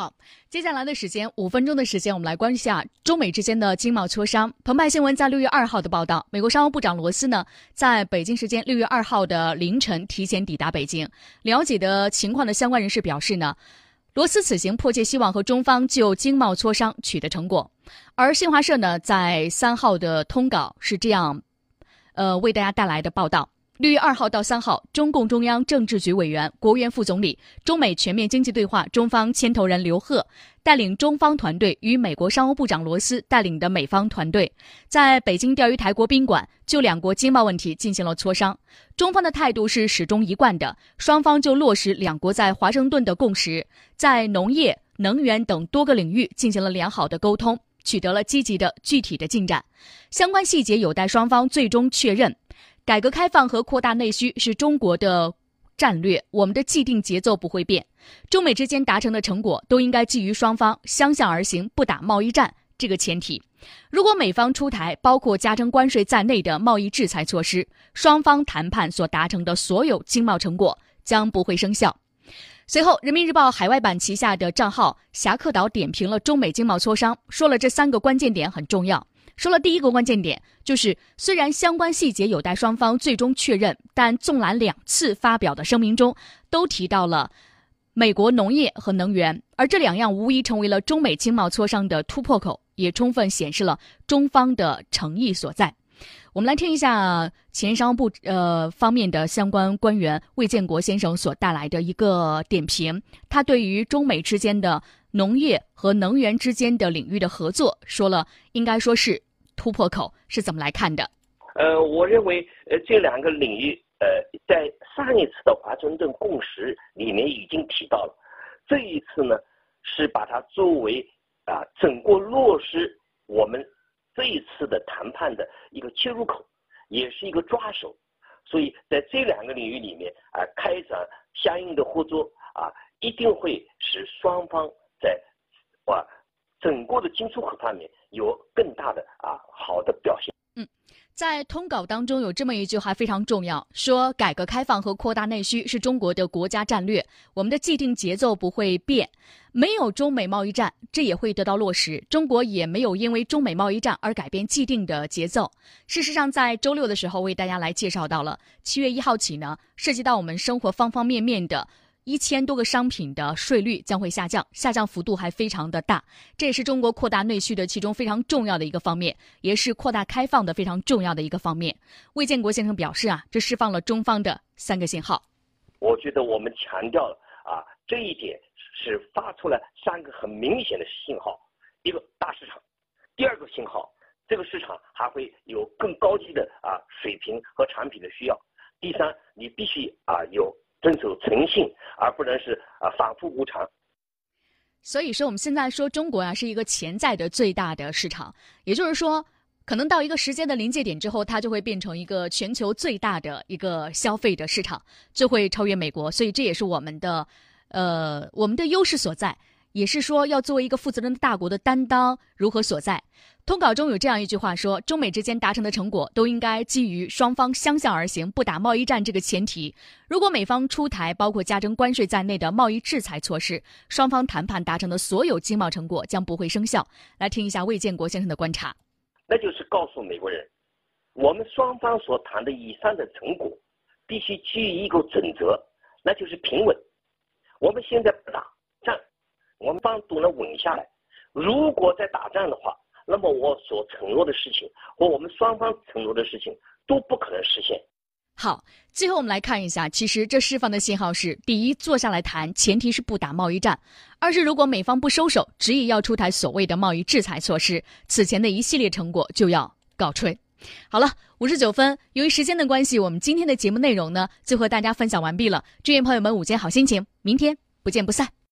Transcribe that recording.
好，接下来的时间五分钟的时间，我们来关注一下中美之间的经贸磋商。澎湃新闻在六月二号的报道，美国商务部长罗斯呢，在北京时间六月二号的凌晨提前抵达北京。了解的情况的相关人士表示呢，罗斯此行迫切希望和中方就经贸磋商取得成果。而新华社呢，在三号的通稿是这样，呃，为大家带来的报道。六月二号到三号，中共中央政治局委员、国务院副总理、中美全面经济对话中方牵头人刘鹤带领中方团队与美国商务部长罗斯带领的美方团队，在北京钓鱼台国宾馆就两国经贸问题进行了磋商。中方的态度是始终一贯的，双方就落实两国在华盛顿的共识，在农业、能源等多个领域进行了良好的沟通，取得了积极的具体的进展。相关细节有待双方最终确认。改革开放和扩大内需是中国的战略，我们的既定节奏不会变。中美之间达成的成果都应该基于双方相向而行、不打贸易战这个前提。如果美方出台包括加征关税在内的贸易制裁措施，双方谈判所达成的所有经贸成果将不会生效。随后，人民日报海外版旗下的账号侠客岛点评了中美经贸磋商，说了这三个关键点很重要。说了第一个关键点，就是虽然相关细节有待双方最终确认，但纵览两次发表的声明中，都提到了美国农业和能源，而这两样无疑成为了中美经贸磋商的突破口，也充分显示了中方的诚意所在。我们来听一下前商务部呃方面的相关官员魏建国先生所带来的一个点评，他对于中美之间的农业和能源之间的领域的合作说了，应该说是。突破口是怎么来看的？呃，我认为，呃，这两个领域，呃，在上一次的华盛顿共识里面已经提到了，这一次呢，是把它作为啊，整个落实我们这一次的谈判的一个切入口，也是一个抓手，所以在这两个领域里面啊，开展相应的合作啊，一定会使双方在哇。整个的进出口方面有更大的啊好的表现。嗯，在通稿当中有这么一句话非常重要，说改革开放和扩大内需是中国的国家战略，我们的既定节奏不会变，没有中美贸易战，这也会得到落实。中国也没有因为中美贸易战而改变既定的节奏。事实上，在周六的时候为大家来介绍到了，七月一号起呢，涉及到我们生活方方面面的。一千多个商品的税率将会下降，下降幅度还非常的大，这也是中国扩大内需的其中非常重要的一个方面，也是扩大开放的非常重要的一个方面。魏建国先生表示啊，这释放了中方的三个信号。我觉得我们强调了啊，这一点是发出了三个很明显的信号：一个大市场，第二个信号，这个市场还会有更高级的啊水平和产品的需要；第三，你必须啊有。遵守诚信，而不能是啊反复无常。所以说，我们现在说中国啊是一个潜在的最大的市场，也就是说，可能到一个时间的临界点之后，它就会变成一个全球最大的一个消费的市场，就会超越美国。所以这也是我们的，呃，我们的优势所在。也是说，要作为一个负责任的大国的担当如何所在？通稿中有这样一句话说：中美之间达成的成果都应该基于双方相向而行、不打贸易战这个前提。如果美方出台包括加征关税在内的贸易制裁措施，双方谈判达成的所有经贸成果将不会生效。来听一下魏建国先生的观察。那就是告诉美国人，我们双方所谈的以上的成果，必须基于一个准则，那就是平稳。我们现在不打。我们帮赌能稳下来。如果在打仗的话，那么我所承诺的事情和我们双方承诺的事情都不可能实现。好，最后我们来看一下，其实这释放的信号是：第一，坐下来谈，前提是不打贸易战；二是如果美方不收手，执意要出台所谓的贸易制裁措施，此前的一系列成果就要告吹。好了，五十九分，由于时间的关系，我们今天的节目内容呢就和大家分享完毕了。祝愿朋友们午间好心情，明天不见不散。